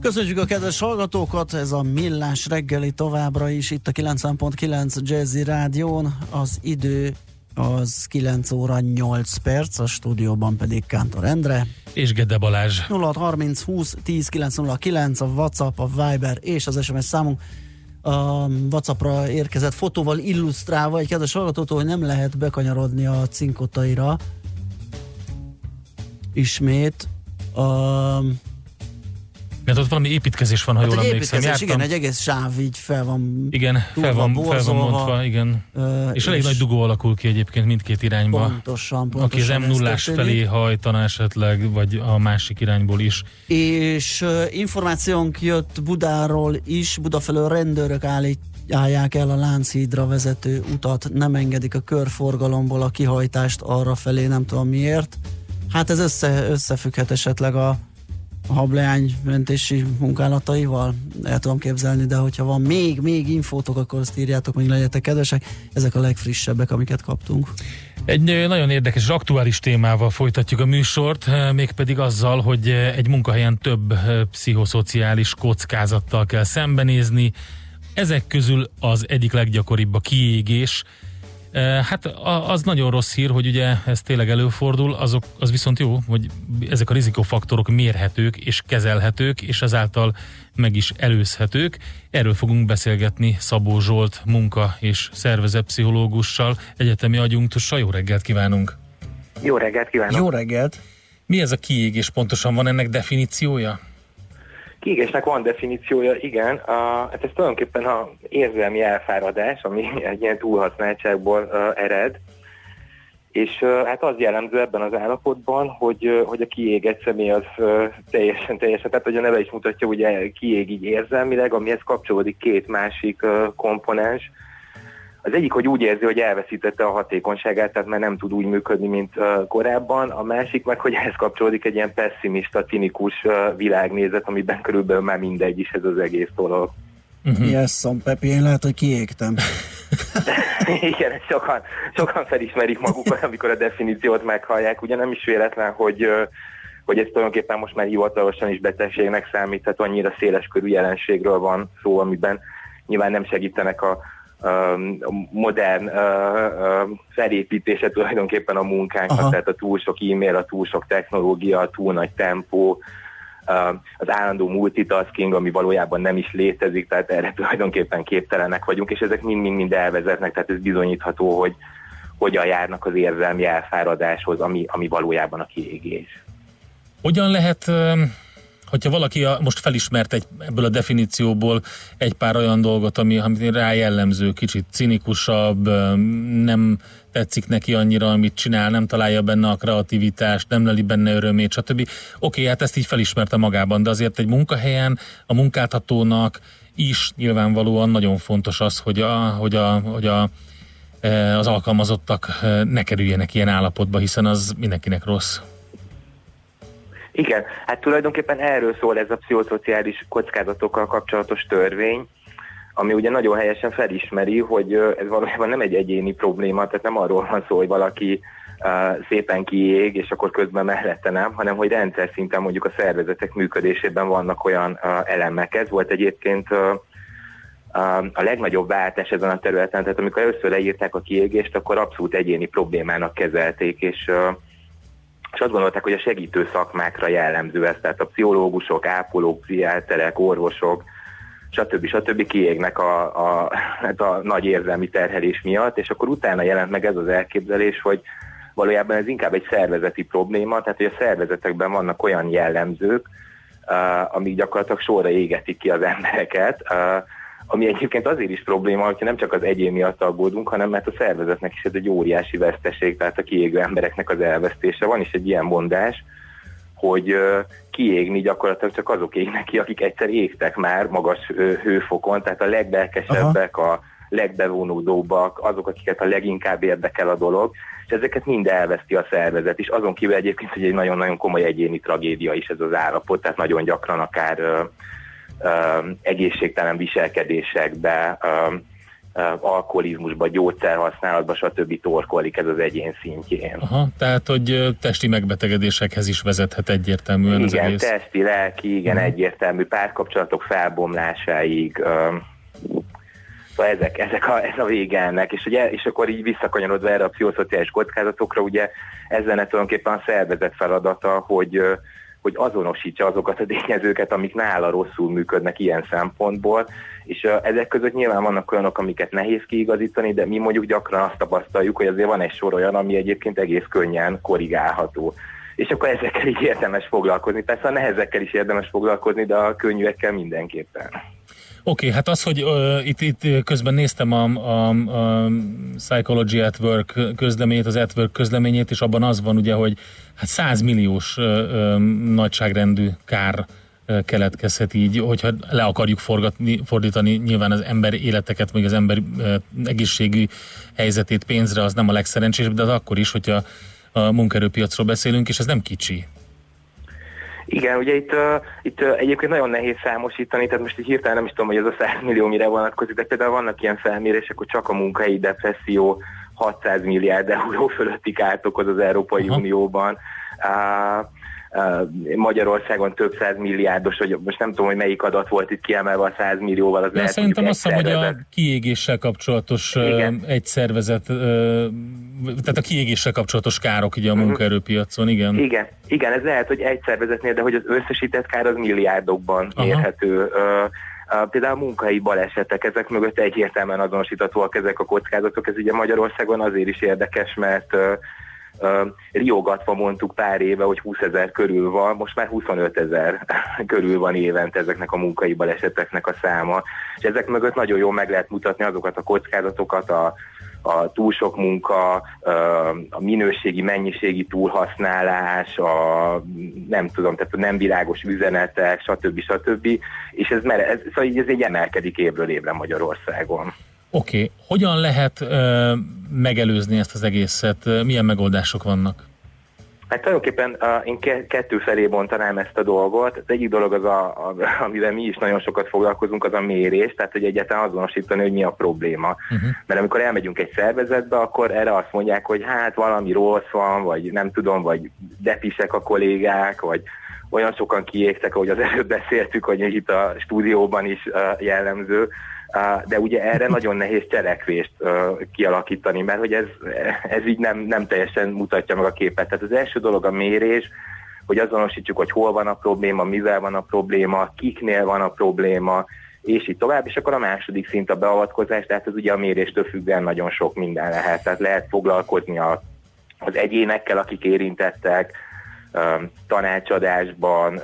Köszönjük a kedves hallgatókat, ez a Millás reggeli továbbra is itt a 90.9 Jazzy Rádión. Az idő az 9 óra 8 perc, a stúdióban pedig Kántor Endre. És Gede Balázs. 0630 20 10 909 a WhatsApp, a Viber és az SMS számunk. A WhatsAppra érkezett fotóval illusztrálva egy kedves hallgatótól, hogy nem lehet bekanyarodni a cinkotaira. Ismét. Um, mert ott valami építkezés van, ha hát jól egy emlékszem. Jártam. Igen, egy egész sáv így fel van Igen, fel van, fel van mondva, igen. Uh, és, és elég nagy dugó alakul ki egyébként mindkét irányba. Pontosan, pontosan. Aki az m 0 felé hajtaná esetleg, vagy a másik irányból is. És uh, információnk jött Budáról is, Buda felől rendőrök állít, állják el a Lánchídra vezető utat, nem engedik a körforgalomból a kihajtást arra felé, nem tudom miért. Hát ez össze, összefügghet esetleg a hableány mentési munkálataival, el tudom képzelni, de hogyha van még, még infótok, akkor azt írjátok, még legyetek kedvesek. Ezek a legfrissebbek, amiket kaptunk. Egy nagyon érdekes és aktuális témával folytatjuk a műsort, mégpedig azzal, hogy egy munkahelyen több pszichoszociális kockázattal kell szembenézni. Ezek közül az egyik leggyakoribb a kiégés, Hát az nagyon rossz hír, hogy ugye ez tényleg előfordul, azok, az viszont jó, hogy ezek a rizikofaktorok mérhetők és kezelhetők, és ezáltal meg is előzhetők. Erről fogunk beszélgetni Szabó Zsolt munka és szervezetpszichológussal, egyetemi agyunktussal. Jó reggelt kívánunk! Jó reggelt kívánok! Jó reggelt! Mi ez a kiégés pontosan? Van ennek definíciója? Kiégésnek van definíciója, igen. A, hát ez tulajdonképpen a érzelmi elfáradás, ami egy ilyen túlhasználtságból uh, ered, és uh, hát az jellemző ebben az állapotban, hogy, uh, hogy a kiégett személy az uh, teljesen, teljesen, tehát hogy a neve is mutatja, hogy kiég így érzelmileg, amihez kapcsolódik két másik uh, komponens, az egyik, hogy úgy érzi, hogy elveszítette a hatékonyságát, tehát már nem tud úgy működni, mint korábban. A másik meg, hogy ehhez kapcsolódik egy ilyen pessimista, cinikus világnézet, amiben körülbelül már mindegy is ez az egész dolog. Uh-huh. Yes, Pepi, én lehet, hogy kiégtem. Igen, sokan, sokan felismerik magukat, amikor a definíciót meghallják. Ugye nem is véletlen, hogy hogy ez tulajdonképpen most már hivatalosan is betegségnek számít, tehát annyira széles körű jelenségről van szó, amiben nyilván nem segítenek a, modern felépítése tulajdonképpen a munkánknak, Aha. tehát a túl sok e-mail, a túl sok technológia, a túl nagy tempó, az állandó multitasking, ami valójában nem is létezik, tehát erre tulajdonképpen képtelenek vagyunk, és ezek mind-mind elvezetnek, tehát ez bizonyítható, hogy hogyan járnak az érzelmi elfáradáshoz, ami, ami valójában a kiégés. Hogyan lehet hogyha valaki a, most felismert egy, ebből a definícióból egy pár olyan dolgot, ami, ami rá jellemző, kicsit cinikusabb, nem tetszik neki annyira, amit csinál, nem találja benne a kreativitást, nem leli benne örömét, stb. Oké, hát ezt így felismerte magában, de azért egy munkahelyen a munkáltatónak is nyilvánvalóan nagyon fontos az, hogy a, hogy a, hogy a az alkalmazottak ne kerüljenek ilyen állapotba, hiszen az mindenkinek rossz. Igen, hát tulajdonképpen erről szól ez a pszichoszociális kockázatokkal kapcsolatos törvény, ami ugye nagyon helyesen felismeri, hogy ez valójában nem egy egyéni probléma, tehát nem arról van szó, hogy valaki uh, szépen kiég, és akkor közben mellette nem, hanem hogy rendszer szinten mondjuk a szervezetek működésében vannak olyan uh, elemek. Ez volt egyébként uh, a legnagyobb váltás ezen a területen, tehát amikor először leírták a kiégést, akkor abszolút egyéni problémának kezelték, és és azt gondolták, hogy a segítő szakmákra jellemző ez, tehát a pszichológusok, ápolók, pszichiáterek, orvosok, stb. stb. kiégnek a, a, hát a nagy érzelmi terhelés miatt, és akkor utána jelent meg ez az elképzelés, hogy valójában ez inkább egy szervezeti probléma, tehát hogy a szervezetekben vannak olyan jellemzők, uh, amik gyakorlatilag sorra égetik ki az embereket, uh, ami egyébként azért is probléma, hogyha nem csak az egyén miatt aggódunk, hanem mert a szervezetnek is ez egy óriási veszteség, tehát a kiégő embereknek az elvesztése. Van is egy ilyen mondás, hogy kiégni gyakorlatilag csak azok égnek ki, akik egyszer égtek már magas hőfokon, tehát a legbelkesebbek, Aha. a legbevonódóbbak, azok, akiket a leginkább érdekel a dolog, és ezeket mind elveszti a szervezet, és azon kívül egyébként, hogy egy nagyon-nagyon komoly egyéni tragédia is ez az állapot, tehát nagyon gyakran akár egészségtelen viselkedésekbe, ö, alkoholizmusba, gyógyszerhasználatba, stb. torkolik ez az egyén szintjén. Aha, tehát, hogy testi megbetegedésekhez is vezethet egyértelműen igen, az egész. testi, lelki, igen, uh-huh. egyértelmű párkapcsolatok felbomlásáig, Szóval ezek, ezek a, ez a vége ennek, és, ugye, és akkor így visszakanyarodva erre a pszichoszociális kockázatokra, ugye ez lenne tulajdonképpen a szervezet feladata, hogy, hogy azonosítsa azokat a tényezőket, amik nála rosszul működnek ilyen szempontból, és ezek között nyilván vannak olyanok, amiket nehéz kiigazítani, de mi mondjuk gyakran azt tapasztaljuk, hogy azért van egy sor olyan, ami egyébként egész könnyen korrigálható. És akkor ezekkel is érdemes foglalkozni. Persze a nehezekkel is érdemes foglalkozni, de a könnyűekkel mindenképpen. Oké, okay, hát az, hogy uh, itt, itt közben néztem a, a, a Psychology at Work közleményét, az at Work közleményét, és abban az van ugye, hogy hát 100 milliós uh, uh, nagyságrendű kár keletkezhet így, hogyha le akarjuk forgatni, fordítani nyilván az ember életeket, még az ember egészségi helyzetét pénzre, az nem a legszerencsésebb, de az akkor is, hogyha a munkaerőpiacról beszélünk, és ez nem kicsi. Igen, ugye itt, uh, itt uh, egyébként nagyon nehéz számosítani, tehát most így hirtelen nem is tudom, hogy ez a 100 millió mire vonatkozik, de például vannak ilyen felmérések, hogy csak a munkahelyi depresszió 600 milliárd euró fölötti kárt okoz az Európai Aha. Unióban. Uh, Magyarországon több száz milliárdos, hogy most nem tudom, hogy melyik adat volt itt kiemelve a 100 millióval. Az lehet, szerintem azt hiszem, hogy a kiégéssel kapcsolatos igen. egy szervezet, tehát a kiégéssel kapcsolatos károk ugye a mhm. munkaerőpiacon, igen. Igen, igen, ez lehet, hogy egy szervezetnél, de hogy az összesített kár az milliárdokban Aha. mérhető. Például a munkai balesetek, ezek mögött egyértelműen azonosíthatóak ezek a kockázatok. Ez ugye Magyarországon azért is érdekes, mert riogatva mondtuk pár éve, hogy 20 ezer körül van, most már 25 ezer körül van évente ezeknek a munkai baleseteknek a száma, és ezek mögött nagyon jól meg lehet mutatni azokat a kockázatokat, a, a túl sok munka, a minőségi, mennyiségi túlhasználás, a nem tudom, tehát a nem világos üzenetek, stb. stb. És ez, ez, szóval ez egy emelkedik évről évre Magyarországon. Oké, okay. hogyan lehet uh, megelőzni ezt az egészet? Milyen megoldások vannak? Hát tulajdonképpen uh, én ke- kettő felé bontanám ezt a dolgot. Az egyik dolog az, a, a, amivel mi is nagyon sokat foglalkozunk, az a mérés, tehát hogy egyáltalán azonosítani, hogy mi a probléma. Uh-huh. Mert amikor elmegyünk egy szervezetbe, akkor erre azt mondják, hogy hát valami rossz van, vagy nem tudom, vagy depisek a kollégák, vagy olyan sokan kiégtek, ahogy az előbb beszéltük, hogy itt a stúdióban is uh, jellemző, de ugye erre nagyon nehéz cselekvést kialakítani, mert hogy ez, ez így nem, nem teljesen mutatja meg a képet. Tehát az első dolog a mérés, hogy azonosítjuk, hogy hol van a probléma, mivel van a probléma, kiknél van a probléma, és így tovább, és akkor a második szint a beavatkozás, tehát ez ugye a méréstől függően nagyon sok minden lehet. Tehát lehet foglalkozni a, az egyénekkel, akik érintettek, tanácsadásban,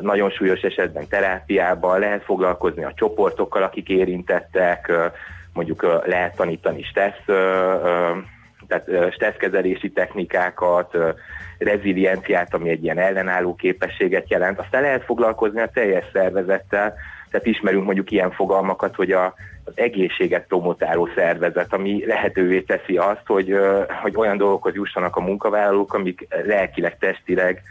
nagyon súlyos esetben terápiában, lehet foglalkozni a csoportokkal, akik érintettek, mondjuk lehet tanítani stressz, tehát stresszkezelési technikákat, rezilienciát, ami egy ilyen ellenálló képességet jelent. Aztán lehet foglalkozni a teljes szervezettel, tehát ismerünk mondjuk ilyen fogalmakat, hogy a, az egészséget promotáló szervezet, ami lehetővé teszi azt, hogy, hogy olyan dolgokhoz jussanak a munkavállalók, amik lelkileg, testileg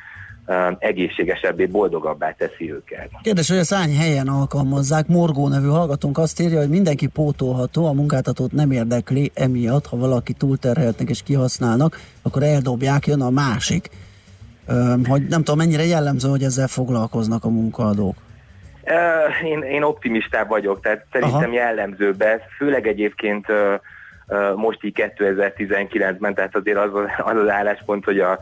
egészségesebbé, boldogabbá teszi őket. Kérdés, hogy a szány helyen alkalmazzák. Morgó nevű hallgatónk azt írja, hogy mindenki pótolható, a munkáltatót nem érdekli emiatt, ha valaki túlterheltnek és kihasználnak, akkor eldobják, jön a másik. Hogy nem tudom, mennyire jellemző, hogy ezzel foglalkoznak a munkaadók. Én, én optimistább vagyok, tehát szerintem Aha. jellemzőbb ez, főleg egyébként most így 2019-ben, tehát azért az az, az álláspont, hogy a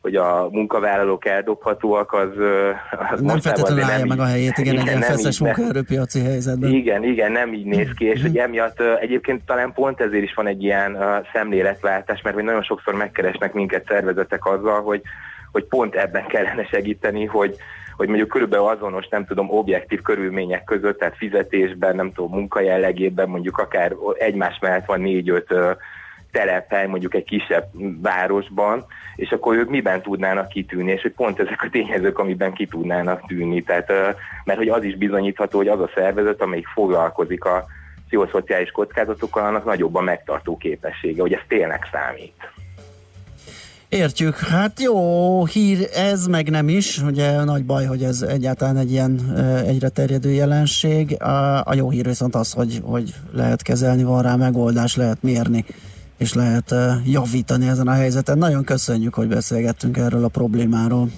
hogy a munkavállalók eldobhatóak, az, az nem feltétlenül állja meg a helyét, igen, igen egy ilyen feszes munkaerőpiaci helyzetben. Igen, igen, nem így néz ki, és mm-hmm. hogy emiatt egyébként talán pont ezért is van egy ilyen szemléletváltás, mert hogy nagyon sokszor megkeresnek minket szervezetek azzal, hogy, hogy pont ebben kellene segíteni, hogy, hogy mondjuk körülbelül azonos, nem tudom, objektív körülmények között, tehát fizetésben, nem tudom, munkajellegében mondjuk akár egymás mellett van négy-öt telephely mondjuk egy kisebb városban, és akkor ők miben tudnának kitűnni, és hogy pont ezek a tényezők, amiben ki tudnának tűnni. Tehát, mert hogy az is bizonyítható, hogy az a szervezet, amelyik foglalkozik a pszichoszociális kockázatokkal, annak nagyobb a megtartó képessége, hogy ez tényleg számít. Értjük. Hát jó hír ez, meg nem is. Ugye nagy baj, hogy ez egyáltalán egy ilyen egyre terjedő jelenség. A, jó hír viszont az, hogy, hogy lehet kezelni, van rá megoldás, lehet mérni és lehet javítani ezen a helyzeten. Nagyon köszönjük, hogy beszélgettünk erről a problémáról.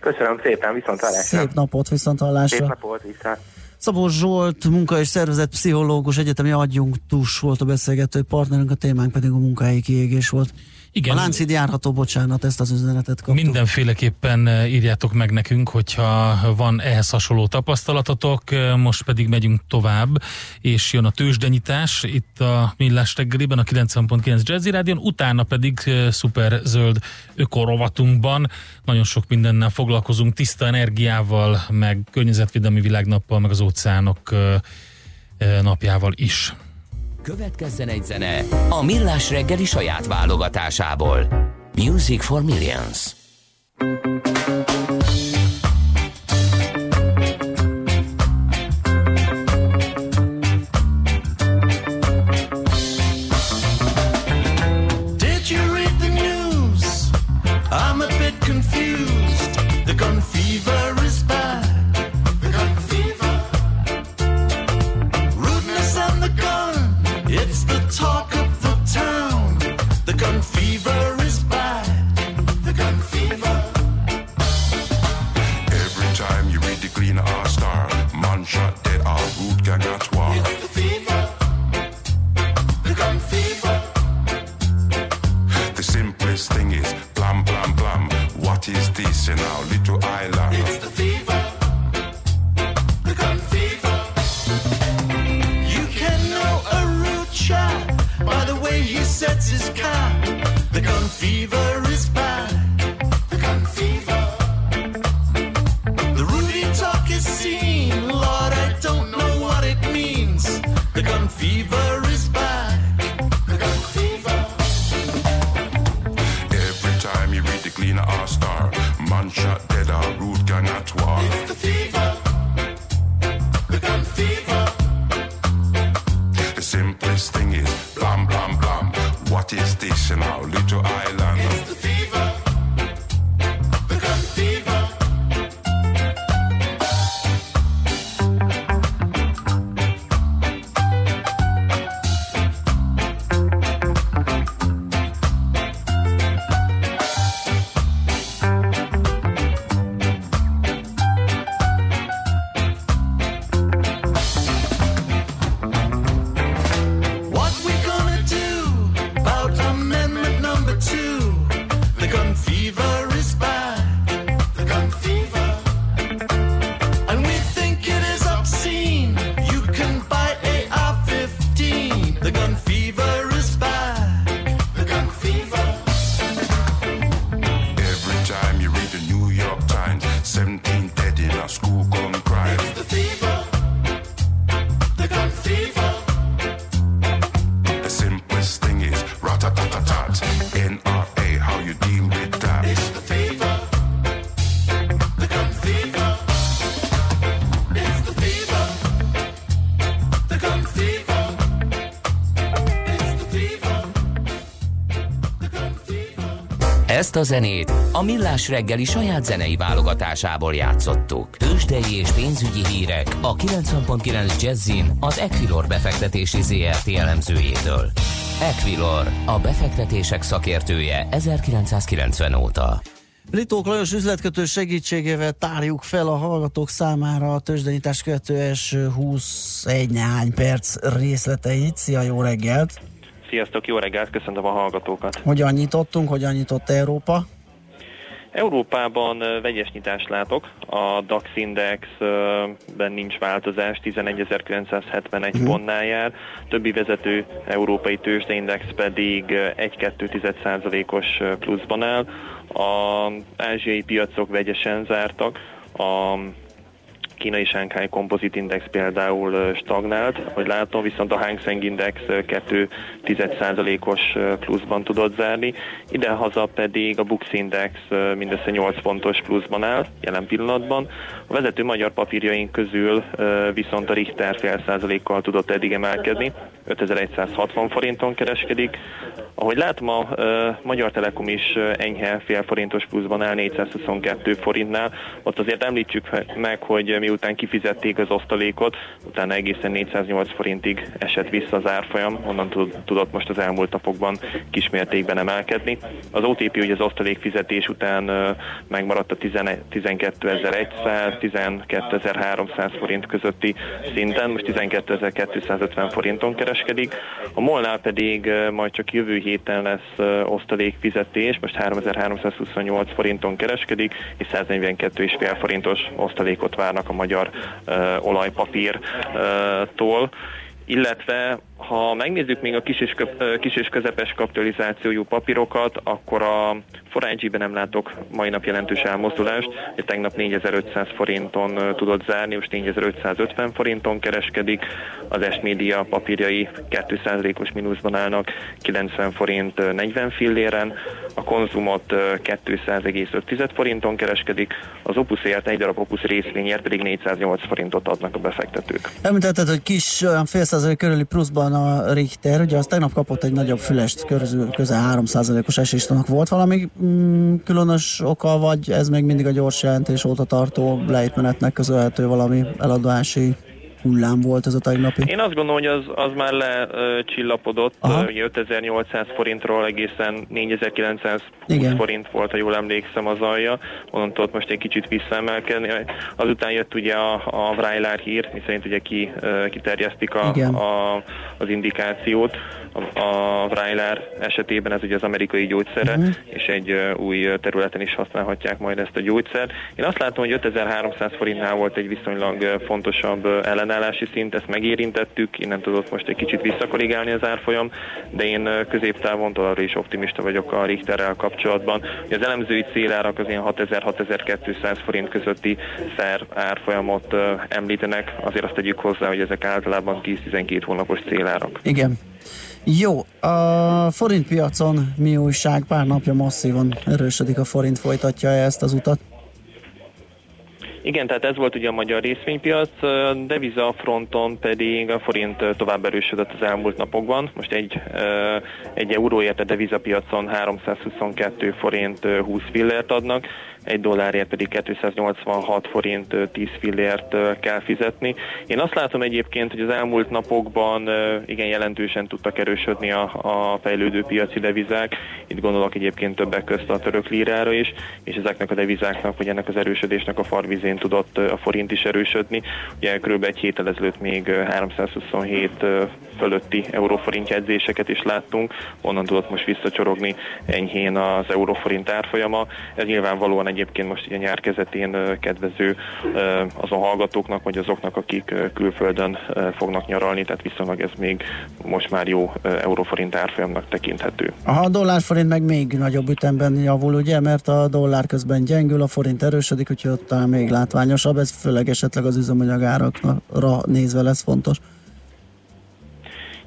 Köszönöm szépen, viszont hallásra. Szép napot, viszont hallásra. Szép napot, viszont. Szabó Zsolt, munka és szervezet pszichológus, egyetemi adjunktus volt a beszélgető partnerünk, a témánk pedig a munkahelyi kiégés volt. Igen. A láncid járható, bocsánat, ezt az üzenetet kaptuk. Mindenféleképpen eh, írjátok meg nekünk, hogyha van ehhez hasonló tapasztalatotok, eh, most pedig megyünk tovább, és jön a tőzsdenyítás itt a Millás reggeliben, a 90.9 Jazzy Rádion, utána pedig eh, szuper zöld ökorovatunkban nagyon sok mindennel foglalkozunk, tiszta energiával, meg környezetvédelmi világnappal, meg az óceánok napjával is. Következzen egy zene a Millás reggeli saját válogatásából. Music for Millions. Ezt a zenét a Millás reggeli saját zenei válogatásából játszottuk. Tősdei és pénzügyi hírek a 90.9 Jazzin az Equilor befektetési ZRT elemzőjétől. Equilor, a befektetések szakértője 1990 óta. Ritók Lajos üzletkötő segítségével tárjuk fel a hallgatók számára a tőzsdenyítás követő első 21 néhány perc részleteit. Szia, jó reggelt! Sziasztok, jó reggelt, köszöntöm a hallgatókat. Hogyan nyitottunk, hogyan nyitott Európa? Európában vegyes nyitást látok, a DAX Indexben nincs változás, 11.971 uh-huh. pontnál jár, többi vezető európai tőzsdeindex pedig 1-2%-os pluszban áll. A ázsiai piacok vegyesen zártak, a kínai Shanghai Composite Index például stagnált, hogy látom, viszont a Hang Seng Index 2,1%-os pluszban tudott zárni, idehaza pedig a Bux Index mindössze 8 pontos pluszban áll jelen pillanatban. A vezető magyar papírjaink közül viszont a Richter fél százalékkal tudott eddig emelkedni, 5160 forinton kereskedik. Ahogy látom, a Magyar Telekom is enyhe fél forintos pluszban áll 422 forintnál. Ott azért említsük meg, hogy miután kifizették az osztalékot, utána egészen 408 forintig esett vissza az árfolyam, onnan tudott most az elmúlt napokban kismértékben emelkedni. Az OTP ugye az osztalék fizetés után megmaradt a 12.100, 12.300 forint közötti szinten, most 12.250 forinton kereskedik. A Molnál pedig majd csak jövő héten lesz osztalékfizetés, most 3328 forinton kereskedik, és 142,5 forintos osztalékot várnak a magyar olajpapírtól illetve ha megnézzük még a kis és, köp, kis és közepes kapitalizációjú papírokat, akkor a Forágyi-ben nem látok mai nap jelentős elmozdulást, hogy tegnap 4500 forinton tudott zárni, most 4550 forinton kereskedik, az S-média papírjai 2%-os mínuszban állnak, 90 forint 40 filléren, a konzumot 200,5 forinton kereskedik, az opuszért egy darab opus részvényért pedig 408 forintot adnak a befektetők. Említetted, hogy kis olyan félszáz 2% körüli pluszban a Richter, ugye az tegnap kapott egy nagyobb fülest, közül, közel 3%-os eséstónak volt valami mm, különös oka, vagy ez még mindig a gyors jelentés óta tartó lejtmenetnek közölhető valami eladási hullám volt ez a tegnapi? Én azt gondolom, hogy az, az már lecsillapodott. Ugye 5800 forintról egészen 4920 Igen. forint volt, ha jól emlékszem az alja. Onnantól most egy kicsit visszaemelkedni. Azután jött ugye a, a Vrajlár hír, miszerint ugye ki, kiterjesztik a, a, az indikációt a Vrajlár esetében ez ugye az amerikai gyógyszere, uh-huh. és egy új területen is használhatják majd ezt a gyógyszert. Én azt látom, hogy 5300 forintnál volt egy viszonylag fontosabb ellenállási szint, ezt megérintettük, innen tudott most egy kicsit visszakorrigálni az árfolyam, de én középtávon továbbra is optimista vagyok a Richterrel kapcsolatban. Az elemzői célárak az ilyen 6000-6200 forint közötti szer árfolyamot említenek, azért azt tegyük hozzá, hogy ezek általában 10-12 hónapos célárak. Igen. Jó, a forint piacon mi újság? Pár napja masszívan erősödik a forint, folytatja ezt az utat? Igen, tehát ez volt ugye a magyar részvénypiac, deviza fronton pedig a forint tovább erősödött az elmúlt napokban. Most egy, egy euróért a devizapiacon 322 forint 20 fillért adnak, egy dollárért pedig 286 forint 10 fillért kell fizetni. Én azt látom egyébként, hogy az elmúlt napokban igen jelentősen tudtak erősödni a, a fejlődő piaci devizák. Itt gondolok egyébként többek közt a török lírára is, és ezeknek a devizáknak, vagy ennek az erősödésnek a farvizén tudott a forint is erősödni. Ugye kb. egy héttel ezelőtt még 327 fölötti euróforint jegyzéseket is láttunk, onnan tudott most visszacsorogni enyhén az euróforint árfolyama. Ez nyilvánvalóan egyébként most ilyen nyár kezetén kedvező azon hallgatóknak, vagy azoknak, akik külföldön fognak nyaralni, tehát viszonylag ez még most már jó euróforint árfolyamnak tekinthető. Aha, a dollárforint meg még nagyobb ütemben javul, ugye, mert a dollár közben gyengül, a forint erősödik, úgyhogy ott még látványosabb, ez főleg esetleg az üzemanyagárakra nézve lesz fontos.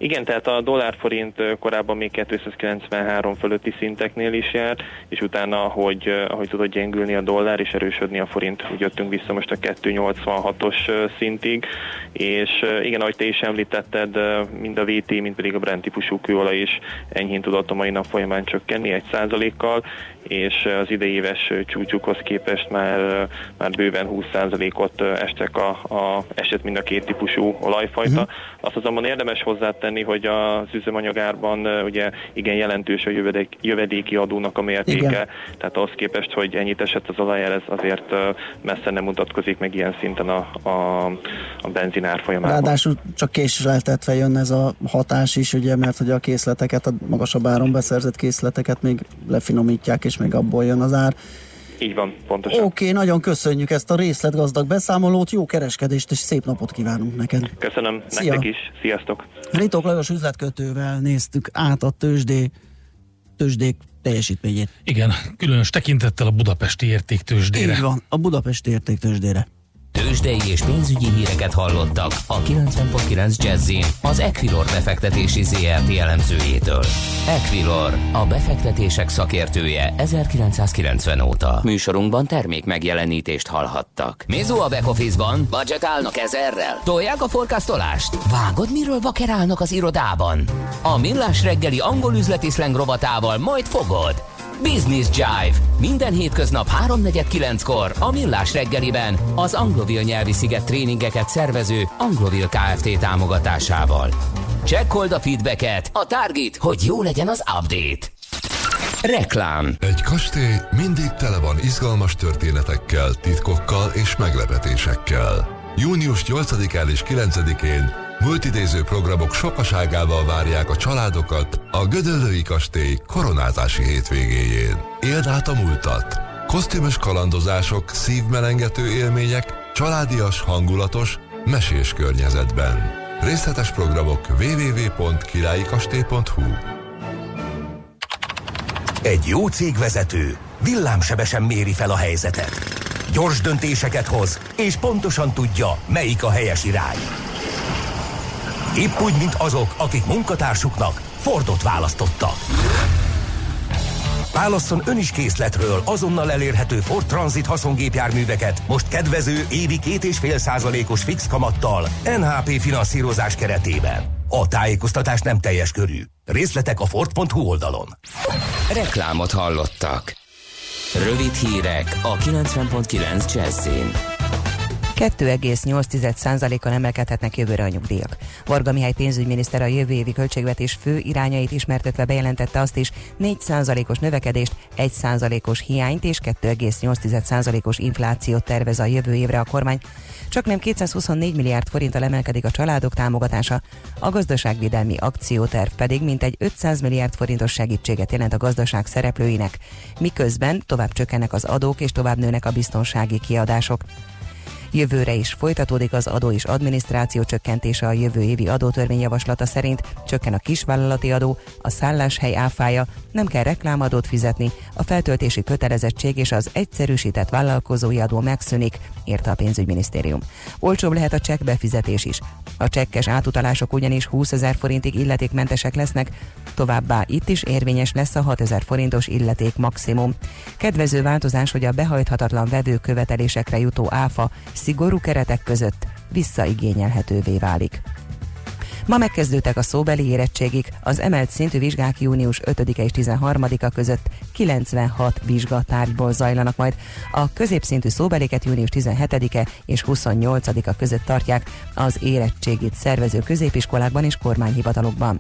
Igen, tehát a dollárforint korábban még 293 fölötti szinteknél is járt, és utána, ahogy, ahogy tudott gyengülni a dollár és erősödni a forint, úgy jöttünk vissza most a 286-os szintig, és igen, ahogy te is említetted, mind a VT, mind pedig a Brent típusú kőolaj is enyhén tudott a mai nap folyamán csökkenni egy százalékkal, és az idejéves csúcsukhoz képest már, már bőven 20%-ot estek a, a eset mind a két típusú olajfajta. Uh-huh. Azt azonban érdemes hozzátenni, hogy az üzemanyagárban ugye igen jelentős a jövedék, jövedéki adónak a mértéke, igen. tehát ahhoz képest, hogy ennyit esett az olaj, ez azért messze nem mutatkozik meg ilyen szinten a, a, a benzinár folyamában. Ráadásul csak késleltetve jön ez a hatás is, ugye, mert hogy a készleteket, a magasabb áron beszerzett készleteket még lefinomítják, és még abból jön az ár. Így van, pontosan. Oké, okay, nagyon köszönjük ezt a részletgazdag beszámolót, jó kereskedést és szép napot kívánunk neked. Köszönöm, Szia. nektek is, sziasztok. Ritók Lajos üzletkötővel néztük át a tőzsdé, tőzsdék teljesítményét. Igen, különös tekintettel a budapesti értéktőzsdére. Így van, a budapesti értéktőzsdére. Tőzsdei és pénzügyi híreket hallottak a 90.9 jazz az Equilor befektetési ZRT elemzőjétől. Equilor, a befektetések szakértője 1990 óta. Műsorunkban termék megjelenítést hallhattak. Mizu a back office-ban? állnak ezerrel? Tolják a forkásztolást? Vágod, miről vakerálnak az irodában? A millás reggeli angol üzleti szleng rovatával majd fogod. Business Jive. Minden hétköznap 3.49-kor a Millás reggeliben az Anglovil nyelvi sziget tréningeket szervező Anglovil Kft. támogatásával. Csekkold a feedbacket, a target, hogy jó legyen az update. Reklám Egy kastély mindig tele van izgalmas történetekkel, titkokkal és meglepetésekkel. Június 8-án és 9-én multidéző programok sokaságával várják a családokat a Gödöllői Kastély koronázási hétvégéjén. Éld át a múltat! Kosztümös kalandozások, szívmelengető élmények, családias, hangulatos, mesés környezetben. Részletes programok www.királyikastély.hu Egy jó cégvezető villámsebesen méri fel a helyzetet. Gyors döntéseket hoz, és pontosan tudja, melyik a helyes irány. Épp úgy, mint azok, akik munkatársuknak Fordot választotta. Válasszon ön is készletről azonnal elérhető Ford Transit haszongépjárműveket most kedvező évi két és fél százalékos fix kamattal NHP finanszírozás keretében. A tájékoztatás nem teljes körű. Részletek a Ford.hu oldalon. Reklámot hallottak. Rövid hírek a 90.9 Jazzin. 2,8%-kal emelkedhetnek jövőre a nyugdíjak. Varga Mihály pénzügyminiszter a jövő évi költségvetés fő irányait ismertetve bejelentette azt is, 4%-os növekedést, 1%-os hiányt és 2,8%-os inflációt tervez a jövő évre a kormány. Csak nem 224 milliárd forinttal emelkedik a családok támogatása, a gazdaságvédelmi akcióterv pedig mintegy 500 milliárd forintos segítséget jelent a gazdaság szereplőinek, miközben tovább csökkennek az adók és tovább nőnek a biztonsági kiadások. Jövőre is folytatódik az adó és adminisztráció csökkentése a jövő évi adótörvényjavaslata szerint, csökken a kisvállalati adó, a szálláshely áfája, nem kell reklámadót fizetni, a feltöltési kötelezettség és az egyszerűsített vállalkozói adó megszűnik, írta a pénzügyminisztérium. Olcsóbb lehet a csekk befizetés is. A csekkes átutalások ugyanis 20 ezer forintig illetékmentesek lesznek, továbbá itt is érvényes lesz a 6 ezer forintos illeték maximum. Kedvező változás, hogy a behajthatatlan vevő követelésekre jutó áfa szigorú keretek között visszaigényelhetővé válik. Ma megkezdődtek a szóbeli érettségik, az emelt szintű vizsgák június 5-e és 13-a között 96 vizsgatárgyból zajlanak majd. A középszintű szóbeliket június 17-e és 28-a között tartják az érettségit szervező középiskolákban és kormányhivatalokban.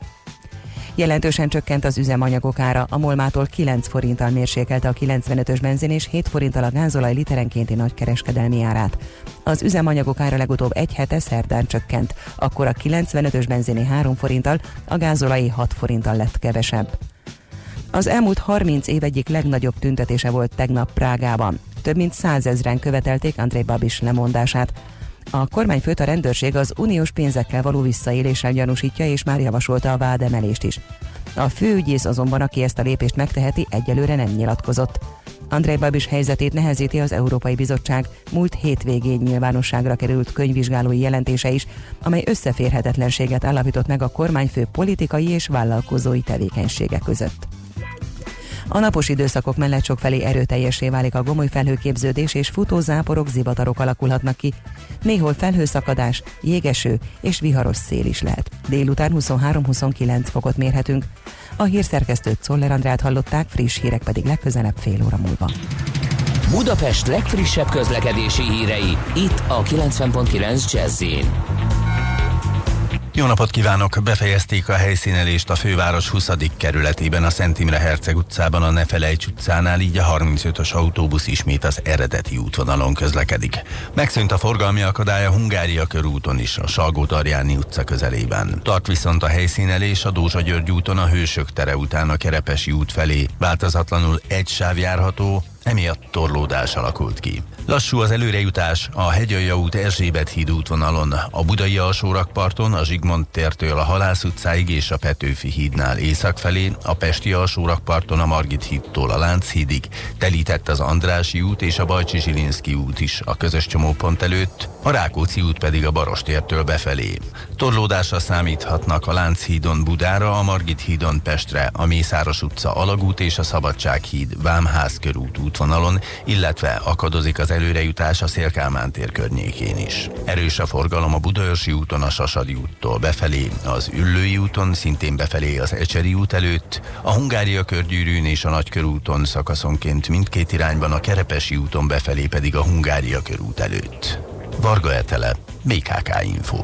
Jelentősen csökkent az üzemanyagok ára, a Molmától 9 forinttal mérsékelte a 95-ös benzin és 7 forinttal a gázolaj literenkénti nagykereskedelmi árát. Az üzemanyagok ára legutóbb egy hete szerdán csökkent, akkor a 95-ös benzini 3 forinttal, a gázolai 6 forinttal lett kevesebb. Az elmúlt 30 év egyik legnagyobb tüntetése volt tegnap Prágában. Több mint százezren követelték André Babis lemondását. A kormányfőt a rendőrség az uniós pénzekkel való visszaéléssel gyanúsítja, és már javasolta a vádemelést is. A főügyész azonban, aki ezt a lépést megteheti, egyelőre nem nyilatkozott. Andrei Babis helyzetét nehezíti az Európai Bizottság múlt hétvégén nyilvánosságra került könyvvizsgálói jelentése is, amely összeférhetetlenséget állapított meg a kormányfő politikai és vállalkozói tevékenysége között. A napos időszakok mellett felé erőteljesé válik a gomoly felhőképződés és futózáporok, zivatarok alakulhatnak ki. Néhol felhőszakadás, jégeső és viharos szél is lehet. Délután 23-29 fokot mérhetünk. A hírszerkesztőt Czoller Andrát hallották, friss hírek pedig legközelebb fél óra múlva. Budapest legfrissebb közlekedési hírei, itt a 90.9 jazz jó napot kívánok! Befejezték a helyszínelést a főváros 20. kerületében, a Szent Imre Herceg utcában, a Nefelejts utcánál, így a 35-ös autóbusz ismét az eredeti útvonalon közlekedik. Megszűnt a forgalmi akadály a Hungária körúton is, a salgó utca közelében. Tart viszont a helyszínelés a Dózsa György úton a Hősök tere után a Kerepesi út felé. Változatlanul egy sáv járható, emiatt torlódás alakult ki. Lassú az előrejutás a Hegyalja út Erzsébet híd útvonalon, a Budai alsórakparton, a Zsigmond tértől a Halász utcáig és a Petőfi hídnál észak felé, a Pesti alsórakparton a Margit hídtól a Lánchídig, telített az Andrási út és a Bajcsi Zsilinszki út is a közös csomópont előtt, a Rákóczi út pedig a Barostértől befelé. Torlódásra számíthatnak a Lánchídon Budára, a Margit hídon Pestre, a Mészáros utca Alagút és a Szabadság híd Vámház körút útvonalon, illetve akadozik az előrejutás a Szélkálmán tér környékén is. Erős a forgalom a Budaörsi úton a Sasadi úttól befelé, az Üllői úton szintén befelé az Ecseri út előtt, a Hungária körgyűrűn és a Nagykörúton szakaszonként mindkét irányban, a Kerepesi úton befelé pedig a Hungária körút előtt. Varga Etele, BKK Info.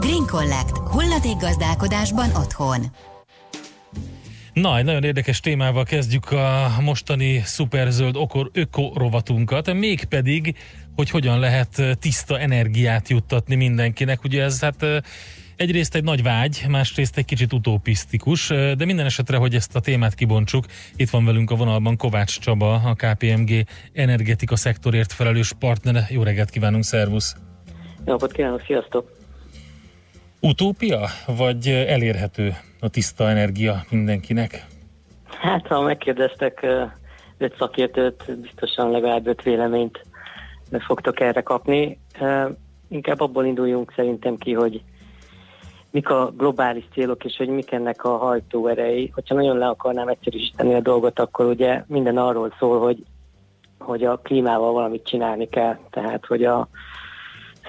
Green Collect. gazdálkodásban otthon. Na, egy nagyon érdekes témával kezdjük a mostani szuperzöld okor öko rovatunkat, mégpedig, hogy hogyan lehet tiszta energiát juttatni mindenkinek. Ugye ez hát egyrészt egy nagy vágy, másrészt egy kicsit utopisztikus, de minden esetre, hogy ezt a témát kibontsuk, itt van velünk a vonalban Kovács Csaba, a KPMG energetika szektorért felelős partnere. Jó reggelt kívánunk, szervusz! Jó napot kívánok, sziasztok! Utópia, vagy elérhető a tiszta energia mindenkinek? Hát, ha megkérdeztek öt szakértőt, biztosan legalább öt véleményt fogtok erre kapni. Inkább abból induljunk szerintem ki, hogy mik a globális célok, és hogy mik ennek a hajtóerei. Hogyha nagyon le akarnám egyszerűsíteni a dolgot, akkor ugye minden arról szól, hogy, hogy a klímával valamit csinálni kell. Tehát, hogy a,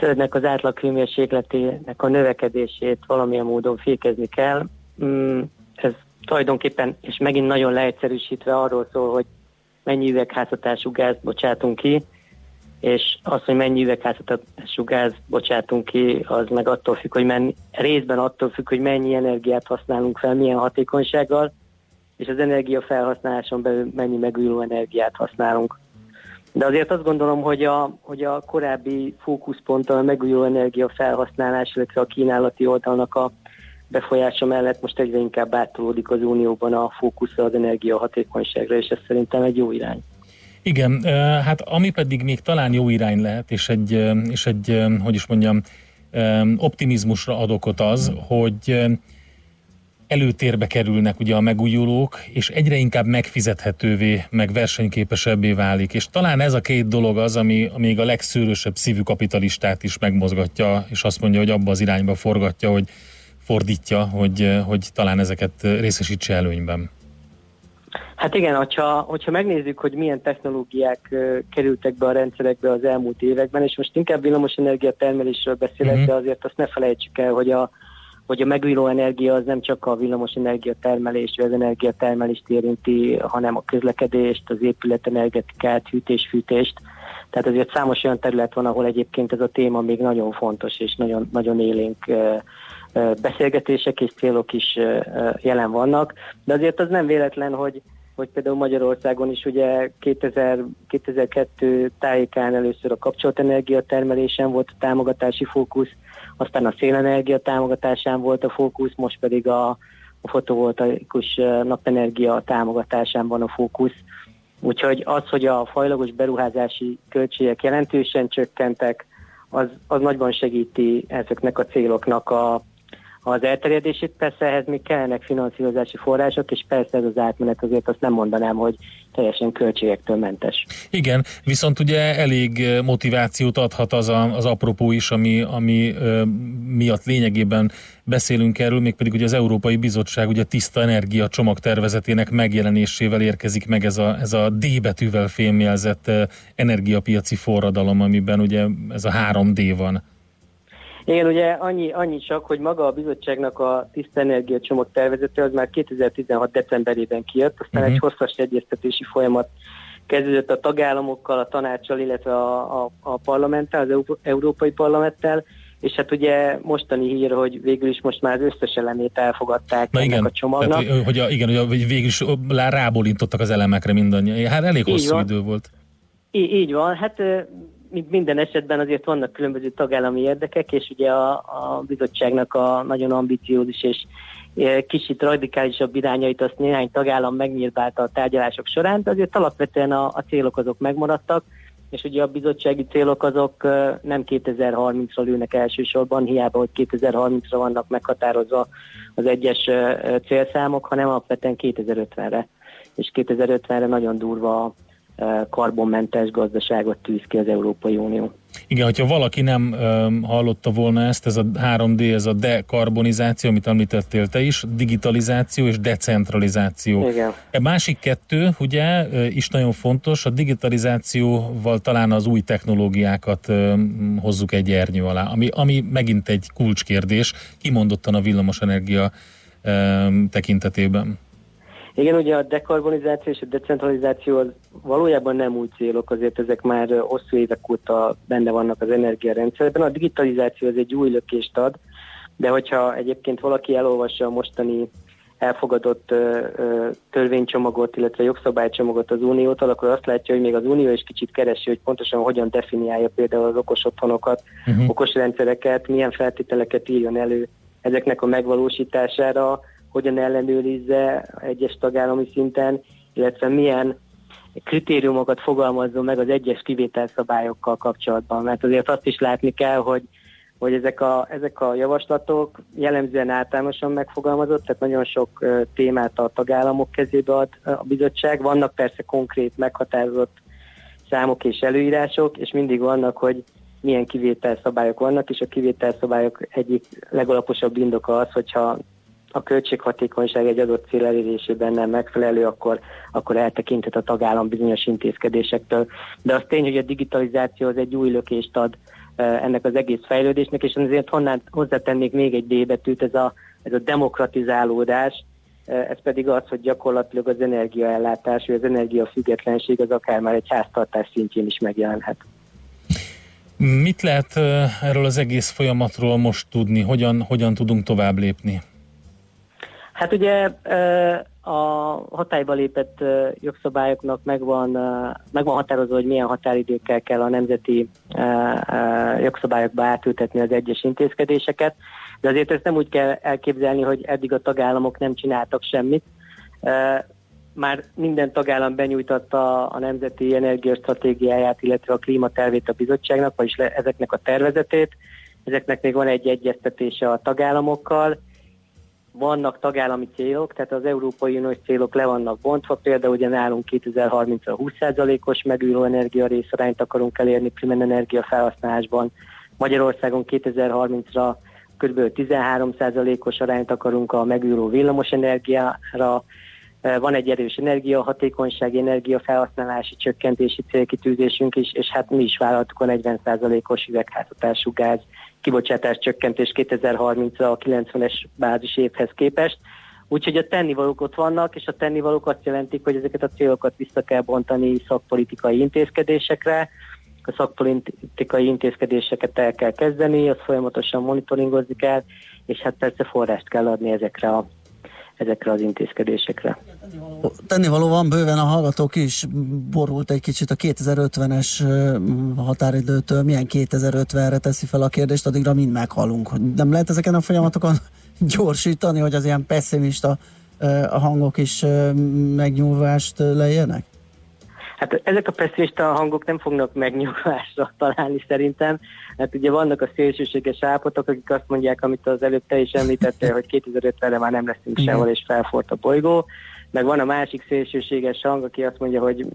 földnek az átlag hőmérsékletének a növekedését valamilyen módon fékezni kell. Mm, ez tulajdonképpen, és megint nagyon leegyszerűsítve arról szól, hogy mennyi üvegházhatású gáz bocsátunk ki, és az, hogy mennyi üvegházhatású gáz bocsátunk ki, az meg attól függ, hogy mennyi, részben attól függ, hogy mennyi energiát használunk fel, milyen hatékonysággal, és az energia felhasználáson belül mennyi megújuló energiát használunk. De azért azt gondolom, hogy a, hogy a korábbi fókuszpont a megújuló energia felhasználás, illetve a kínálati oldalnak a befolyása mellett most egyre inkább átolódik az Unióban a fókusz az energiahatékonyságra, és ez szerintem egy jó irány. Igen, hát ami pedig még talán jó irány lehet, és egy, és egy hogy is mondjam, optimizmusra ad okot az, hogy előtérbe kerülnek ugye a megújulók, és egyre inkább megfizethetővé, meg versenyképesebbé válik. És talán ez a két dolog az, ami még a legszőrösebb szívű kapitalistát is megmozgatja, és azt mondja, hogy abba az irányba forgatja, hogy fordítja, hogy, hogy talán ezeket részesítse előnyben. Hát igen, hogyha, hogyha megnézzük, hogy milyen technológiák kerültek be a rendszerekbe az elmúlt években, és most inkább villamosenergia termelésről beszélek, uh-huh. de azért azt ne felejtsük el, hogy a, hogy a megújuló energia az nem csak a villamos energia termelést, vagy az energiatermelést érinti, hanem a közlekedést, az épületenergetikát, hűtés-fűtést. Tehát azért számos olyan terület van, ahol egyébként ez a téma még nagyon fontos és nagyon, nagyon élénk beszélgetések és célok is jelen vannak. De azért az nem véletlen, hogy hogy például Magyarországon is ugye 2000, 2002 tájékán először a kapcsolatenergia termelésen volt a támogatási fókusz, aztán a szélenergia támogatásán volt a fókusz, most pedig a, a fotovoltaikus napenergia támogatásán van a fókusz. Úgyhogy az, hogy a fajlagos beruházási költségek jelentősen csökkentek, az, az nagyban segíti ezeknek a céloknak a, az elterjedését. Persze ehhez még kellenek finanszírozási források, és persze ez az átmenet azért azt nem mondanám, hogy teljesen költségektől mentes. Igen, viszont ugye elég motivációt adhat az a, az apropó is, ami, ami ö, miatt lényegében beszélünk erről, mégpedig ugye az Európai Bizottság ugye tiszta energia csomagtervezetének megjelenésével érkezik meg ez a, ez a D betűvel fémjelzett energiapiaci forradalom, amiben ugye ez a 3D van. Igen, ugye annyi, annyi csak, hogy maga a bizottságnak a tiszta energia csomag tervezete az már 2016. decemberében kijött, aztán uh-huh. egy hosszas egyeztetési folyamat kezdődött a tagállamokkal, a tanácssal, illetve a, a, a parlamenttel, az Európai Parlamenttel, és hát ugye mostani hír, hogy végül is most már az összes elemét elfogadták Na ennek igen, a csomagnak. Tehát, hogy a, igen, hogy végül is rábólintottak az elemekre mindannyian. Hát elég így hosszú van. idő volt. Í- így van, hát minden esetben azért vannak különböző tagállami érdekek, és ugye a, a bizottságnak a nagyon ambiciózus és e, kicsit radikálisabb irányait azt néhány tagállam megnyírbálta a tárgyalások során, de azért alapvetően a, a célok azok megmaradtak, és ugye a bizottsági célok azok e, nem 2030-ra lőnek elsősorban, hiába, hogy 2030-ra vannak meghatározva az egyes e, célszámok, hanem alapvetően 2050-re. És 2050-re nagyon durva karbonmentes gazdaságot tűz ki az Európai Unió. Igen, hogyha valaki nem um, hallotta volna ezt, ez a 3D, ez a dekarbonizáció, amit említettél te is, digitalizáció és decentralizáció. Igen. E másik kettő, ugye, is nagyon fontos, a digitalizációval talán az új technológiákat um, hozzuk egy ernyő alá, ami, ami megint egy kulcskérdés, kimondottan a villamosenergia um, tekintetében. Igen, ugye a dekarbonizáció és a decentralizáció az valójában nem új célok, azért ezek már hosszú évek óta benne vannak az energiarendszerben. A digitalizáció az egy új lökést ad, de hogyha egyébként valaki elolvassa a mostani elfogadott ö, ö, törvénycsomagot, illetve jogszabálycsomagot az Uniótól, akkor azt látja, hogy még az Unió is kicsit keresi, hogy pontosan hogyan definiálja például az okos otthonokat, uh-huh. okos rendszereket, milyen feltételeket írjon elő ezeknek a megvalósítására, hogyan ellenőrizze egyes tagállami szinten, illetve milyen kritériumokat fogalmazzon meg az egyes kivételszabályokkal kapcsolatban. Mert azért azt is látni kell, hogy, hogy ezek, a, ezek a javaslatok jellemzően általánosan megfogalmazott, tehát nagyon sok témát a tagállamok kezébe ad a bizottság. Vannak persze konkrét, meghatározott számok és előírások, és mindig vannak, hogy milyen kivételszabályok vannak, és a kivételszabályok egyik legalaposabb indoka az, hogyha a költséghatékonyság egy adott cél elérésében nem megfelelő, akkor, akkor eltekinthet a tagállam bizonyos intézkedésektől. De az tény, hogy a digitalizáció az egy új lökést ad ennek az egész fejlődésnek, és azért honnan hozzátennék még egy D betűt, ez a, ez a demokratizálódás, ez pedig az, hogy gyakorlatilag az energiaellátás, vagy az energiafüggetlenség az akár már egy háztartás szintjén is megjelenhet. Mit lehet erről az egész folyamatról most tudni? Hogyan, hogyan tudunk tovább lépni? Hát ugye a hatályba lépett jogszabályoknak megvan, megvan határozva, hogy milyen határidőkkel kell a nemzeti jogszabályokba átültetni az egyes intézkedéseket, de azért ezt nem úgy kell elképzelni, hogy eddig a tagállamok nem csináltak semmit. Már minden tagállam benyújtotta a nemzeti energiastratégiáját, illetve a klímatervét a bizottságnak, vagyis ezeknek a tervezetét. Ezeknek még van egy egyeztetése a tagállamokkal, vannak tagállami célok, tehát az Európai Uniós célok le vannak bontva, például ugye nálunk 2030-ra 20%-os megújuló energia részarányt akarunk elérni primer energia felhasználásban, Magyarországon 2030-ra kb. 13%-os arányt akarunk a megújuló villamos energiára, van egy erős energiahatékonyság, energiafelhasználási csökkentési célkitűzésünk is, és hát mi is vállaltuk a 40%-os üvegházhatású gáz kibocsátás csökkentés 2030-ra a 90-es bázis évhez képest. Úgyhogy a tennivalók ott vannak, és a tennivalók azt jelentik, hogy ezeket a célokat vissza kell bontani szakpolitikai intézkedésekre, a szakpolitikai intézkedéseket el kell kezdeni, azt folyamatosan monitoringozni kell, és hát persze forrást kell adni ezekre a ezekre az intézkedésekre. Tennivaló van bőven a hallgatók is borult egy kicsit a 2050-es határidőtől, milyen 2050-re teszi fel a kérdést, addigra mind meghalunk. Nem lehet ezeken a folyamatokon gyorsítani, hogy az ilyen pessimista hangok is megnyúlvást lejjenek? Hát ezek a pessimista hangok nem fognak megnyugvásra találni szerintem. Hát ugye vannak a szélsőséges állapotok, akik azt mondják, amit az előbb te is említettél, hogy 2050-re már nem leszünk Igen. sehol, és felfort a bolygó. Meg van a másik szélsőséges hang, aki azt mondja, hogy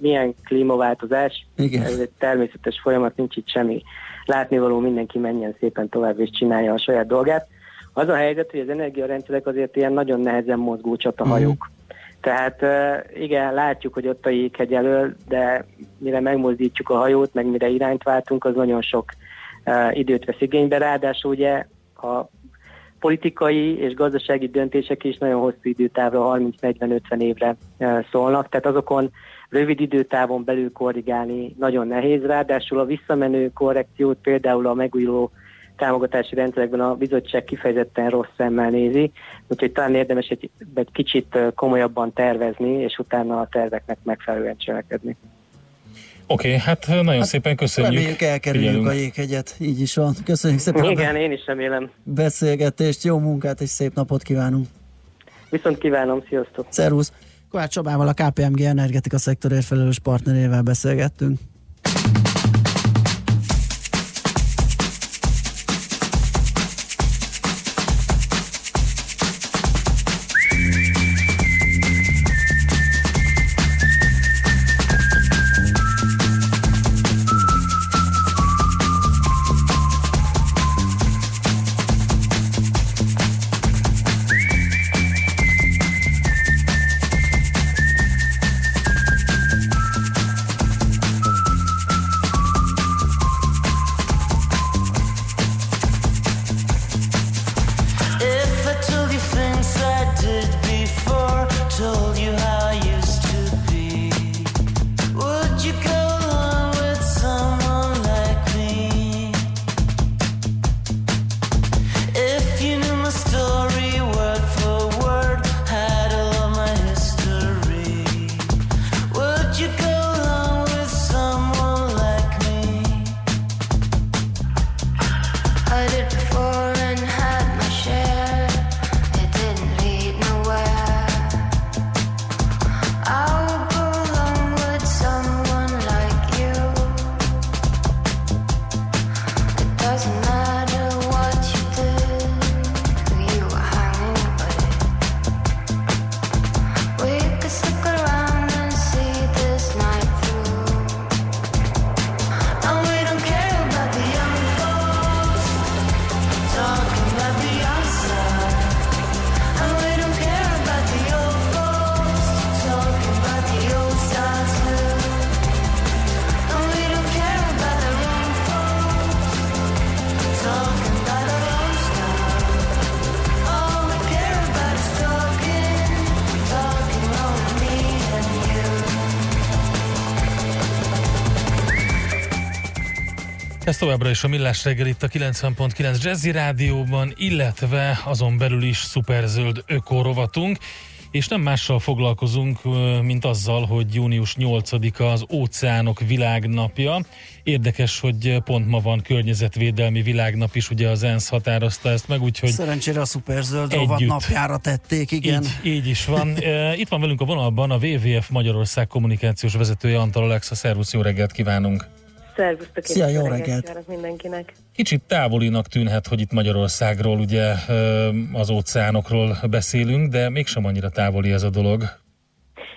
milyen klímaváltozás, Igen. ez egy természetes folyamat, nincs itt semmi látnivaló, mindenki menjen szépen tovább és csinálja a saját dolgát. Az a helyzet, hogy az energiarendszerek azért ilyen nagyon nehezen mozgó csatahajók. Mm. Tehát igen, látjuk, hogy ott a jéghegy elől, de mire megmozdítjuk a hajót, meg mire irányt váltunk, az nagyon sok időt vesz igénybe. Ráadásul ugye a politikai és gazdasági döntések is nagyon hosszú időtávra, 30-40-50 évre szólnak, tehát azokon rövid időtávon belül korrigálni nagyon nehéz. Ráadásul a visszamenő korrekciót például a megújuló támogatási rendszerekben a bizottság kifejezetten rossz szemmel nézi, úgyhogy talán érdemes egy, egy kicsit komolyabban tervezni, és utána a terveknek megfelelően cselekedni. Oké, okay, hát nagyon hát szépen köszönjük. Reméljük elkerüljük Figyelünk. a jéghegyet, így is van. Köszönjük szépen. Igen, én is remélem. Beszélgetést, jó munkát és szép napot kívánunk. Viszont kívánom, sziasztok. Szervusz. Kovács Csabával, a KPMG energetika szektorért felelős partnerével beszélgettünk. Ez továbbra is a Millás reggel itt a 90.9 Jazzy Rádióban, illetve azon belül is szuperzöld ökorovatunk. És nem mással foglalkozunk, mint azzal, hogy június 8-a az óceánok világnapja. Érdekes, hogy pont ma van környezetvédelmi világnap is, ugye az ENSZ határozta ezt meg, úgyhogy... Szerencsére a szuperzöld rovat napjára tették, igen. Így, így is van. Itt van velünk a vonalban a WWF Magyarország kommunikációs vezetője Antal Alexa. Szervusz, jó reggelt kívánunk! Szervusztok, Szia, jó reggelt! mindenkinek! Kicsit távolinak tűnhet, hogy itt Magyarországról, ugye az óceánokról beszélünk, de mégsem annyira távoli ez a dolog.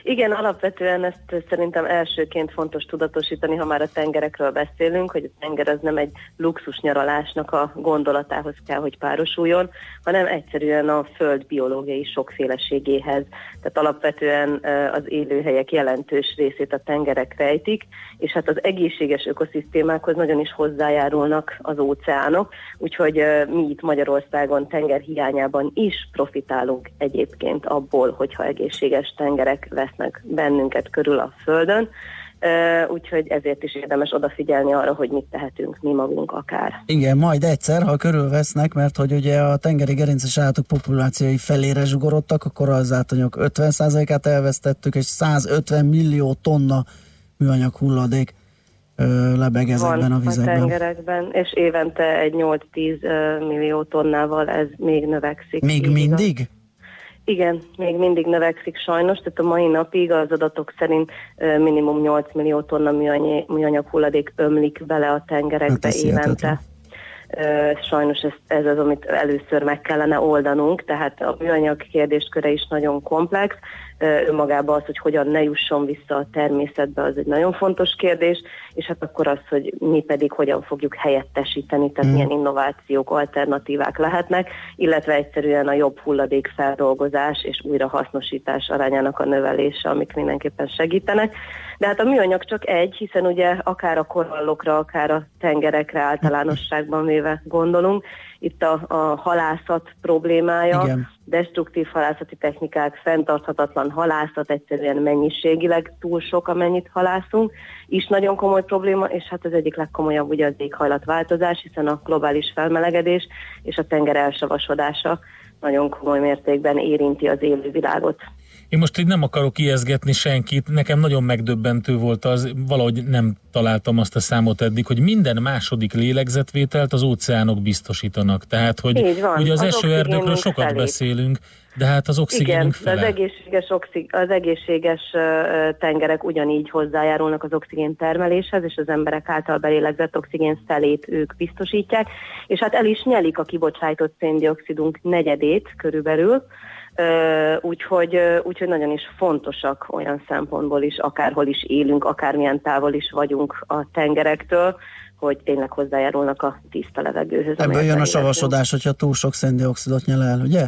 Igen, alapvetően ezt szerintem elsőként fontos tudatosítani, ha már a tengerekről beszélünk, hogy a tenger az nem egy luxus nyaralásnak a gondolatához kell, hogy párosuljon, hanem egyszerűen a föld biológiai sokféleségéhez. Tehát alapvetően az élőhelyek jelentős részét a tengerek rejtik, és hát az egészséges ökoszisztémákhoz nagyon is hozzájárulnak az óceánok, úgyhogy mi itt Magyarországon tenger hiányában is profitálunk egyébként abból, hogyha egészséges tengerek vesznek bennünket körül a Földön, úgyhogy ezért is érdemes odafigyelni arra, hogy mit tehetünk mi magunk akár. Igen, majd egyszer, ha körülvesznek, mert hogy ugye a tengeri gerinces állatok populációi felére zsugorodtak, akkor az átanyok 50%-át elvesztettük, és 150 millió tonna műanyag hulladék lebeg ezekben a vizekben. a tengerekben, és évente egy 8-10 millió tonnával ez még növekszik. Még mindig? Igen, még mindig növekszik sajnos, tehát a mai napig az adatok szerint minimum 8 millió tonna műanyag hulladék ömlik bele a tengerekbe hát évente. Sajnos ez, ez az, amit először meg kellene oldanunk, tehát a műanyag kérdésköre is nagyon komplex, önmagában az, hogy hogyan ne jusson vissza a természetbe, az egy nagyon fontos kérdés, és hát akkor az, hogy mi pedig hogyan fogjuk helyettesíteni, tehát mm. milyen innovációk, alternatívák lehetnek, illetve egyszerűen a jobb hulladék feldolgozás és újrahasznosítás arányának a növelése, amik mindenképpen segítenek. De hát a műanyag csak egy, hiszen ugye akár a korallokra, akár a tengerekre általánosságban véve gondolunk, itt a, a halászat problémája, Igen. destruktív halászati technikák, fenntarthatatlan halászat, egyszerűen mennyiségileg túl sok, amennyit halászunk, is nagyon komoly probléma, és hát az egyik legkomolyabb ugye az éghajlatváltozás, hiszen a globális felmelegedés és a tenger elsavasodása nagyon komoly mértékben érinti az élővilágot. Én most így nem akarok ijeszgetni senkit, nekem nagyon megdöbbentő volt az, valahogy nem találtam azt a számot eddig, hogy minden második lélegzetvételt az óceánok biztosítanak. Tehát, hogy van, ugye az, az esőerdőkről sokat felét. beszélünk, de hát az oxigénünk Igen, fele. az egészséges, oxig, az egészséges tengerek ugyanígy hozzájárulnak az oxigén termeléshez, és az emberek által belélegzett oxigén szelét ők biztosítják, és hát el is nyelik a kibocsájtott széndiokszidunk negyedét körülbelül, Úgyhogy, úgyhogy nagyon is fontosak olyan szempontból is, akárhol is élünk, akármilyen távol is vagyunk a tengerektől, hogy tényleg hozzájárulnak a tiszta levegőhöz. Ebből jön a savasodás, hogyha túl sok széndiokszidot nyel el, ugye?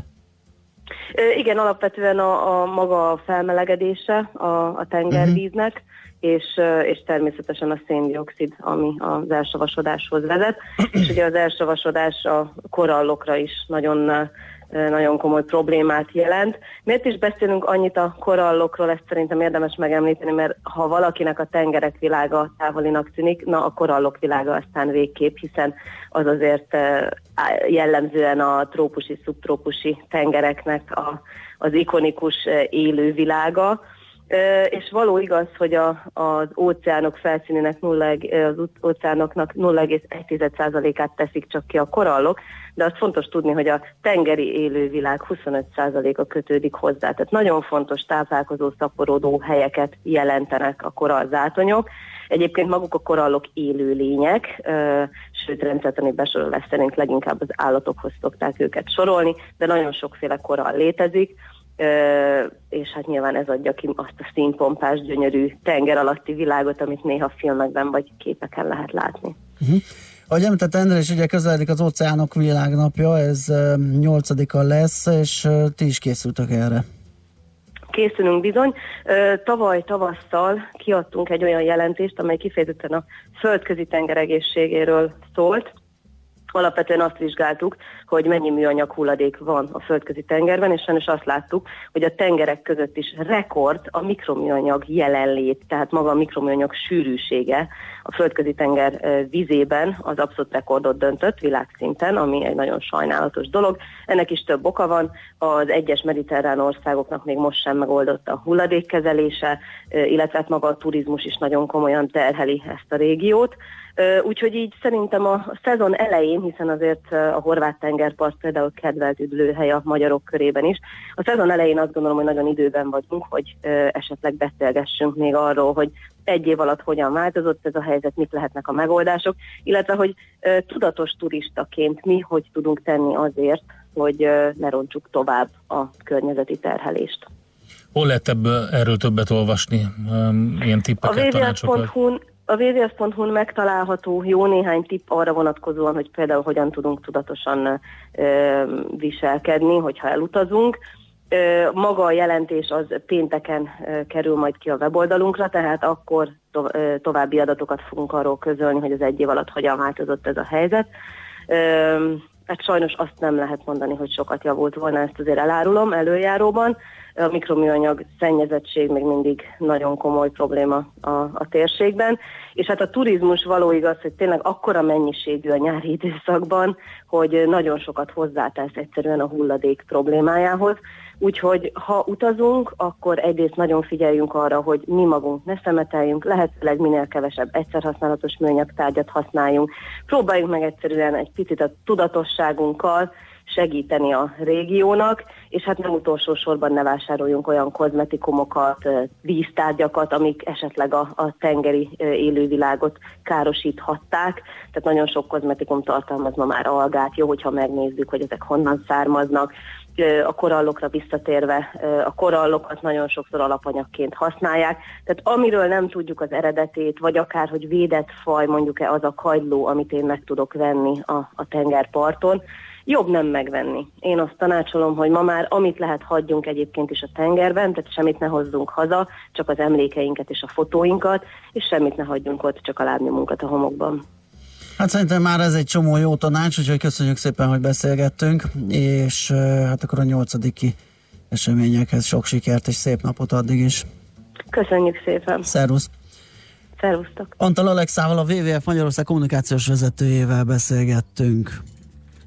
Igen, alapvetően a, a maga a felmelegedése a, a tengervíznek, uh-huh. és, és természetesen a széndiokszid, ami az elsavasodáshoz vezet. és ugye az elsavasodás a korallokra is nagyon nagyon komoly problémát jelent. Miért is beszélünk annyit a korallokról, ezt szerintem érdemes megemlíteni, mert ha valakinek a tengerek világa távolinak tűnik, na a korallok világa aztán végképp, hiszen az azért jellemzően a trópusi, szubtrópusi tengereknek a, az ikonikus élővilága. És való igaz, hogy a, az óceánok felszínének 0, az óceánoknak 0,1%-át teszik csak ki a korallok, de azt fontos tudni, hogy a tengeri élővilág 25%-a kötődik hozzá. Tehát nagyon fontos táplálkozó, szaporodó helyeket jelentenek a korallzátonyok. Egyébként maguk a korallok élő lények, sőt rendszertani besorolás szerint leginkább az állatokhoz szokták őket sorolni, de nagyon sokféle korall létezik és hát nyilván ez adja ki azt a színpompás, gyönyörű tenger alatti világot, amit néha filmekben vagy képeken lehet látni. Uh-huh. Ahogy említett Andrés, ugye közeledik az óceánok világnapja, ez nyolcadika lesz, és ti is készültök erre. Készülünk bizony. Tavaly tavasszal kiadtunk egy olyan jelentést, amely kifejezetten a földközi tenger egészségéről szólt, alapvetően azt vizsgáltuk, hogy mennyi műanyag hulladék van a földközi tengerben, és sajnos azt láttuk, hogy a tengerek között is rekord a mikroműanyag jelenlét, tehát maga a mikroműanyag sűrűsége a földközi tenger vízében az abszolút rekordot döntött világszinten, ami egy nagyon sajnálatos dolog. Ennek is több oka van, az egyes mediterrán országoknak még most sem megoldott a hulladékkezelése, illetve hát maga a turizmus is nagyon komolyan terheli ezt a régiót. Úgyhogy így szerintem a szezon elején, hiszen azért a horvát tengerpart például kedvelt üdülőhely a magyarok körében is, a szezon elején azt gondolom, hogy nagyon időben vagyunk, hogy esetleg beszélgessünk még arról, hogy egy év alatt hogyan változott ez a helyzet, mik lehetnek a megoldások, illetve hogy tudatos turistaként mi hogy tudunk tenni azért, hogy ne rontsuk tovább a környezeti terhelést. Hol lehet ebből, erről többet olvasni? Ilyen tippeket, a tanácsokat? A vvs.hu-n megtalálható jó néhány tipp arra vonatkozóan, hogy például hogyan tudunk tudatosan ö, viselkedni, hogyha elutazunk. Ö, maga a jelentés az pénteken ö, kerül majd ki a weboldalunkra, tehát akkor to- ö, további adatokat fogunk arról közölni, hogy az egy év alatt hogyan változott ez a helyzet. Ö, hát sajnos azt nem lehet mondani, hogy sokat javult volna, ezt azért elárulom előjáróban a mikroműanyag szennyezettség még mindig nagyon komoly probléma a, a térségben, és hát a turizmus való igaz, hogy tényleg akkora mennyiségű a nyári időszakban, hogy nagyon sokat hozzátesz egyszerűen a hulladék problémájához, Úgyhogy ha utazunk, akkor egyrészt nagyon figyeljünk arra, hogy mi magunk ne szemeteljünk, lehetőleg minél kevesebb egyszerhasználatos műanyag tárgyat használjunk. Próbáljunk meg egyszerűen egy picit a tudatosságunkkal segíteni a régiónak, és hát nem utolsó sorban ne vásároljunk olyan kozmetikumokat, víztárgyakat, amik esetleg a, a tengeri élővilágot károsíthatták. Tehát nagyon sok kozmetikum tartalmaz ma már algát, jó, hogyha megnézzük, hogy ezek honnan származnak, a korallokra visszatérve, a korallokat nagyon sokszor alapanyagként használják. Tehát amiről nem tudjuk az eredetét, vagy akár, hogy védett faj, mondjuk-e az a kagyló, amit én meg tudok venni a, a tengerparton, jobb nem megvenni. Én azt tanácsolom, hogy ma már amit lehet hagyjunk egyébként is a tengerben, tehát semmit ne hozzunk haza, csak az emlékeinket és a fotóinkat, és semmit ne hagyjunk ott, csak a lábnyomunkat a homokban. Hát szerintem már ez egy csomó jó tanács, úgyhogy köszönjük szépen, hogy beszélgettünk, és hát akkor a nyolcadiki eseményekhez sok sikert és szép napot addig is. Köszönjük szépen. Szervusz. Szervusztok. Antal Alexával, a WWF Magyarország kommunikációs vezetőjével beszélgettünk.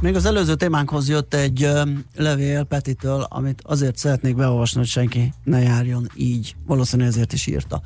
Még az előző témánkhoz jött egy uh, levél Petitől, amit azért szeretnék beolvasni, hogy senki ne járjon így. Valószínűleg ezért is írta.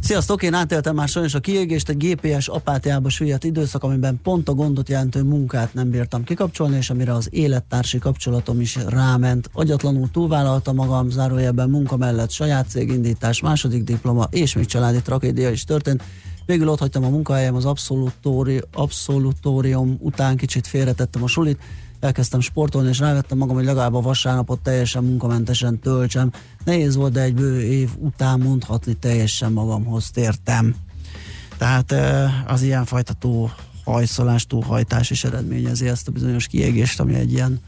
Sziasztok, én átéltem már sajnos a kiégést, egy GPS apátiába süllyedt időszak, amiben pont a gondot jelentő munkát nem bírtam kikapcsolni, és amire az élettársi kapcsolatom is ráment. Agyatlanul túlvállalta magam, zárójelben munka mellett saját cégindítás, második diploma, és még családi tragédia is történt. Végül ott hagytam a munkahelyem az abszolutóri, abszolutórium után, kicsit félretettem a sulit, elkezdtem sportolni, és rávettem magam, hogy legalább a vasárnapot teljesen munkamentesen töltsem. Nehéz volt, de egy bő év után mondhatni teljesen magamhoz tértem. Tehát az ilyenfajta túlhajszolás, túlhajtás is eredményezi ezt a bizonyos kiégést, ami egy ilyen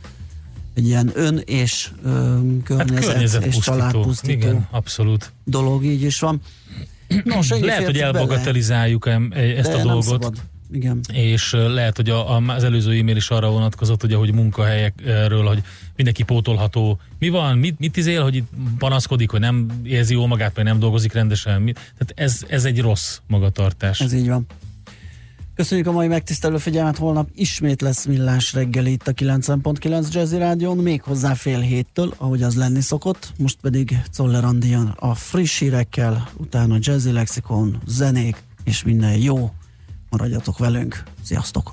egy ilyen ön és ö, környezet, hát és családpusztító Igen, abszolút. dolog, így is van. Nos, lehet, hogy elbagatelizáljuk ezt De a dolgot. Szabad. Igen. És lehet, hogy a, az előző e-mail is arra vonatkozott, ugye, hogy munkahelyekről, hogy mindenki pótolható. Mi van, mit, mit izél, hogy itt panaszkodik, hogy nem érzi jól magát, vagy nem dolgozik rendesen. Mi, tehát ez, ez egy rossz magatartás. Ez így van. Köszönjük a mai megtisztelő figyelmet, holnap ismét lesz millás reggeli itt a 90.9 Jazzy Rádion, még hozzá fél héttől, ahogy az lenni szokott, most pedig Czoller a friss hírekkel, utána Jazzy Lexikon, zenék és minden jó. Maradjatok velünk, sziasztok!